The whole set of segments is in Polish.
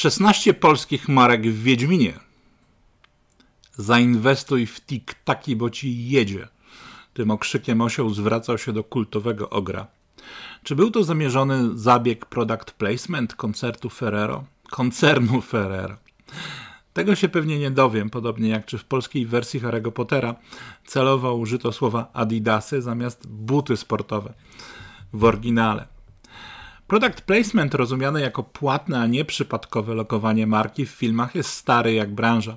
16 polskich marek w Wiedźminie. Zainwestuj w tik-taki, bo ci jedzie. Tym okrzykiem osioł zwracał się do kultowego ogra. Czy był to zamierzony zabieg product placement koncertu Ferrero? Koncernu Ferrero. Tego się pewnie nie dowiem, podobnie jak czy w polskiej wersji Harry'ego Pottera celowo użyto słowa adidasy zamiast buty sportowe w oryginale. Product placement rozumiane jako płatne, a nie przypadkowe lokowanie marki w filmach jest stary jak branża.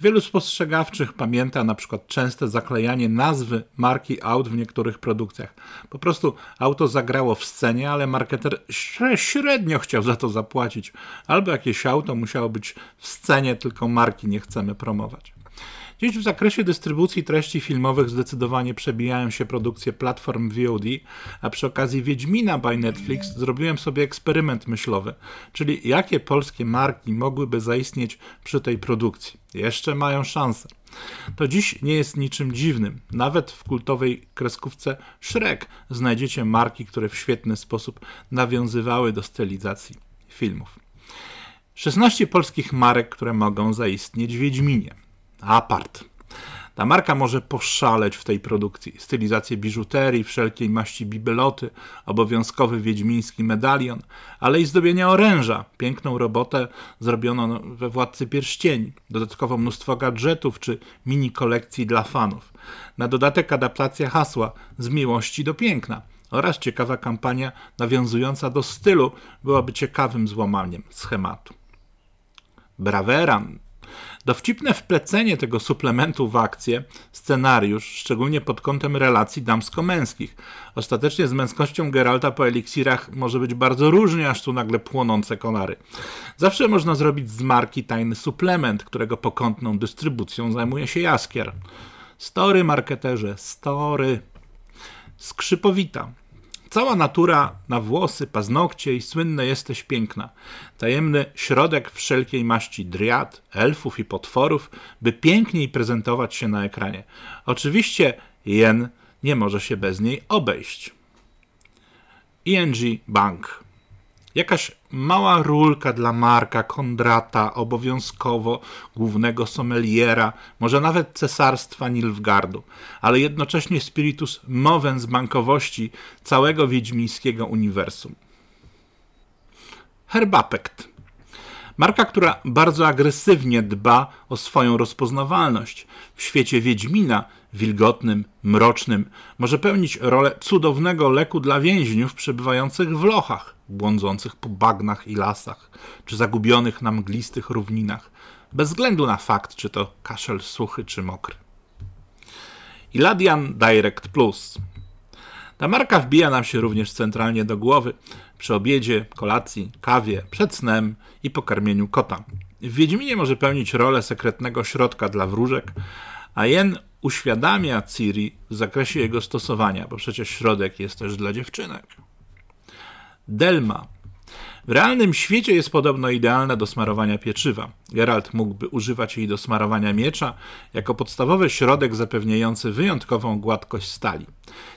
Wielu spostrzegawczych pamięta na przykład częste zaklejanie nazwy marki aut w niektórych produkcjach. Po prostu auto zagrało w scenie, ale marketer średnio chciał za to zapłacić. Albo jakieś auto musiało być w scenie, tylko marki nie chcemy promować. Dziś w zakresie dystrybucji treści filmowych zdecydowanie przebijają się produkcje platform VOD, a przy okazji Wiedźmina by Netflix zrobiłem sobie eksperyment myślowy, czyli jakie polskie marki mogłyby zaistnieć przy tej produkcji. Jeszcze mają szansę. To dziś nie jest niczym dziwnym. Nawet w kultowej kreskówce Shrek znajdziecie marki, które w świetny sposób nawiązywały do stylizacji filmów. 16 polskich marek, które mogą zaistnieć w Wiedźminie. Apart. Ta marka może poszaleć w tej produkcji. Stylizację biżuterii, wszelkiej maści bibeloty, obowiązkowy wiedźmiński medalion, ale i zdobienia oręża, piękną robotę zrobiono we Władcy Pierścieni, dodatkowo mnóstwo gadżetów czy mini kolekcji dla fanów. Na dodatek adaptacja hasła z miłości do piękna oraz ciekawa kampania nawiązująca do stylu byłaby ciekawym złamaniem schematu. Braveran Dowcipne wplecenie tego suplementu w akcję, scenariusz, szczególnie pod kątem relacji damsko-męskich. Ostatecznie z męskością Geralta po eliksirach może być bardzo różnie, aż tu nagle płonące konary. Zawsze można zrobić z marki tajny suplement, którego pokątną dystrybucją zajmuje się Jaskier. Story, marketerze, story. Skrzypowita. Cała natura na włosy, paznokcie i słynne jesteś piękna. Tajemny środek wszelkiej maści driad, elfów i potworów, by piękniej prezentować się na ekranie. Oczywiście jen nie może się bez niej obejść. ING Bank Jakaś mała rulka dla Marka Kondrata, obowiązkowo głównego sommeliera, może nawet cesarstwa Nilfgardu, ale jednocześnie spiritus mowę z bankowości całego wiedźmińskiego uniwersum. Herbapekt. Marka, która bardzo agresywnie dba o swoją rozpoznawalność. W świecie Wiedźmina, wilgotnym, mrocznym, może pełnić rolę cudownego leku dla więźniów przebywających w lochach błądzących po bagnach i lasach, czy zagubionych na mglistych równinach, bez względu na fakt, czy to kaszel suchy czy mokry. Iladian Direct Plus. Ta marka wbija nam się również centralnie do głowy przy obiedzie, kolacji, kawie, przed snem i pokarmieniu kota. W Wiedźminie może pełnić rolę sekretnego środka dla wróżek, a Jen uświadamia Ciri w zakresie jego stosowania, bo przecież środek jest też dla dziewczynek. Delma. W realnym świecie jest podobno idealna do smarowania pieczywa. Geralt mógłby używać jej do smarowania miecza jako podstawowy środek zapewniający wyjątkową gładkość stali.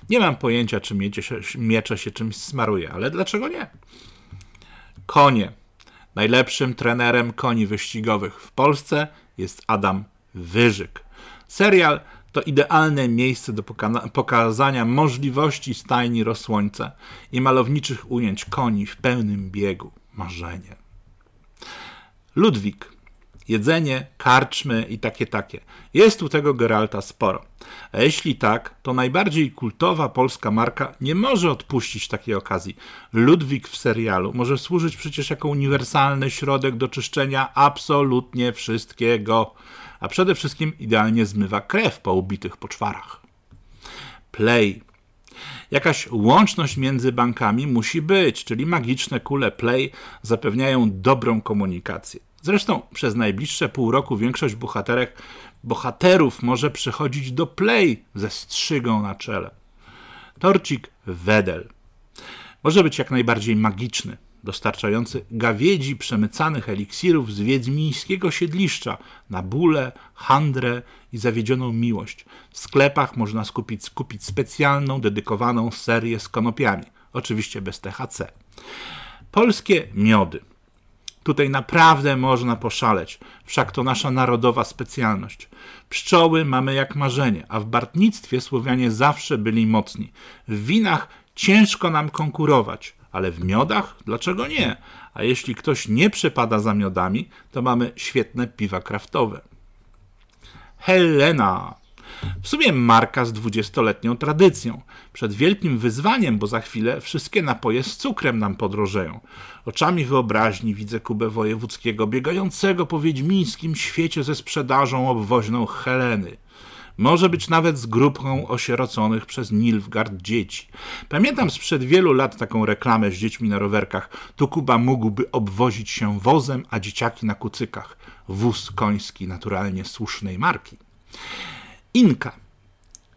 Nie mam pojęcia, czy miecie się, miecze się czymś smaruje, ale dlaczego nie? Konie. Najlepszym trenerem koni wyścigowych w Polsce jest Adam Wyżyk. Serial to idealne miejsce do pokazania możliwości stajni Rosłońca i malowniczych ujęć koni w pełnym biegu. Marzenie. Ludwik. Jedzenie, karczmy i takie takie. Jest u tego Geralta sporo. A jeśli tak, to najbardziej kultowa polska marka nie może odpuścić takiej okazji. Ludwik w serialu może służyć przecież jako uniwersalny środek do czyszczenia absolutnie wszystkiego a przede wszystkim idealnie zmywa krew po ubitych poczwarach. Play. Jakaś łączność między bankami musi być, czyli magiczne kule Play zapewniają dobrą komunikację. Zresztą przez najbliższe pół roku większość bohaterek, bohaterów może przychodzić do Play ze strzygą na czele. Torcik Wedel. Może być jak najbardziej magiczny, dostarczający gawiedzi przemycanych eliksirów z wiedźmińskiego siedliszcza na bóle, handrę i zawiedzioną miłość. W sklepach można skupić, skupić specjalną, dedykowaną serię z konopiami, oczywiście bez THC. Polskie miody. Tutaj naprawdę można poszaleć, wszak to nasza narodowa specjalność. Pszczoły mamy jak marzenie, a w bartnictwie Słowianie zawsze byli mocni. W winach ciężko nam konkurować, ale w miodach dlaczego nie? A jeśli ktoś nie przepada za miodami, to mamy świetne piwa kraftowe. Helena. W sumie marka z dwudziestoletnią tradycją. Przed wielkim wyzwaniem, bo za chwilę wszystkie napoje z cukrem nam podrożeją. Oczami wyobraźni widzę Kubę Wojewódzkiego biegającego po wiedźmińskim świecie ze sprzedażą obwoźną Heleny. Może być nawet z grupą osieroconych przez Nilfgaard dzieci. Pamiętam sprzed wielu lat taką reklamę z dziećmi na rowerkach. Tu Kuba mógłby obwozić się wozem, a dzieciaki na kucykach. Wóz koński naturalnie słusznej marki. Inka.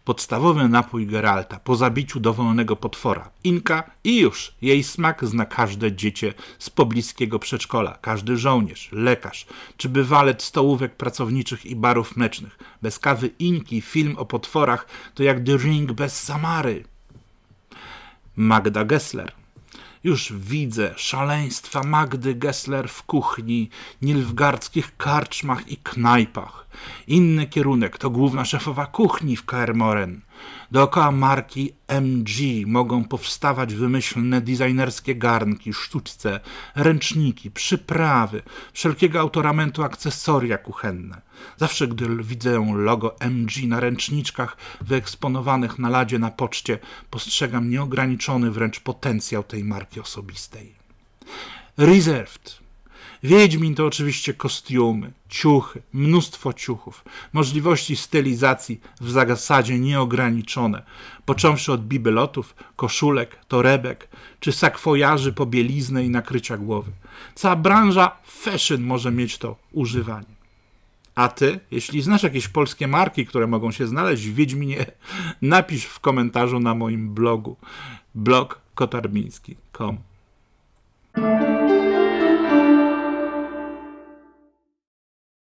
Podstawowy napój Geralta po zabiciu dowolnego potwora. Inka i już. Jej smak zna każde dziecię z pobliskiego przedszkola, każdy żołnierz, lekarz czy bywalec stołówek pracowniczych i barów mlecznych. Bez kawy Inki film o potworach to jak The Ring bez Samary. Magda Gessler. Już widzę szaleństwa Magdy Gessler w kuchni, nilfgardzkich karczmach i knajpach. Inny kierunek to główna szefowa kuchni w Kaermoren. Dookoła marki MG mogą powstawać wymyślne designerskie garnki, sztuczce, ręczniki, przyprawy, wszelkiego autoramentu akcesoria kuchenne. Zawsze, gdy widzę logo MG na ręczniczkach wyeksponowanych na ladzie na poczcie, postrzegam nieograniczony wręcz potencjał tej marki osobistej. Reserved Wiedźmin to oczywiście kostiumy, ciuchy, mnóstwo ciuchów, możliwości stylizacji w zasadzie nieograniczone, począwszy od bibelotów, koszulek, torebek czy sakwojaży po bieliznę i nakrycia głowy. Cała branża fashion może mieć to używanie. A ty, jeśli znasz jakieś polskie marki, które mogą się znaleźć w Wiedźminie, napisz w komentarzu na moim blogu blog kotarbiński.com.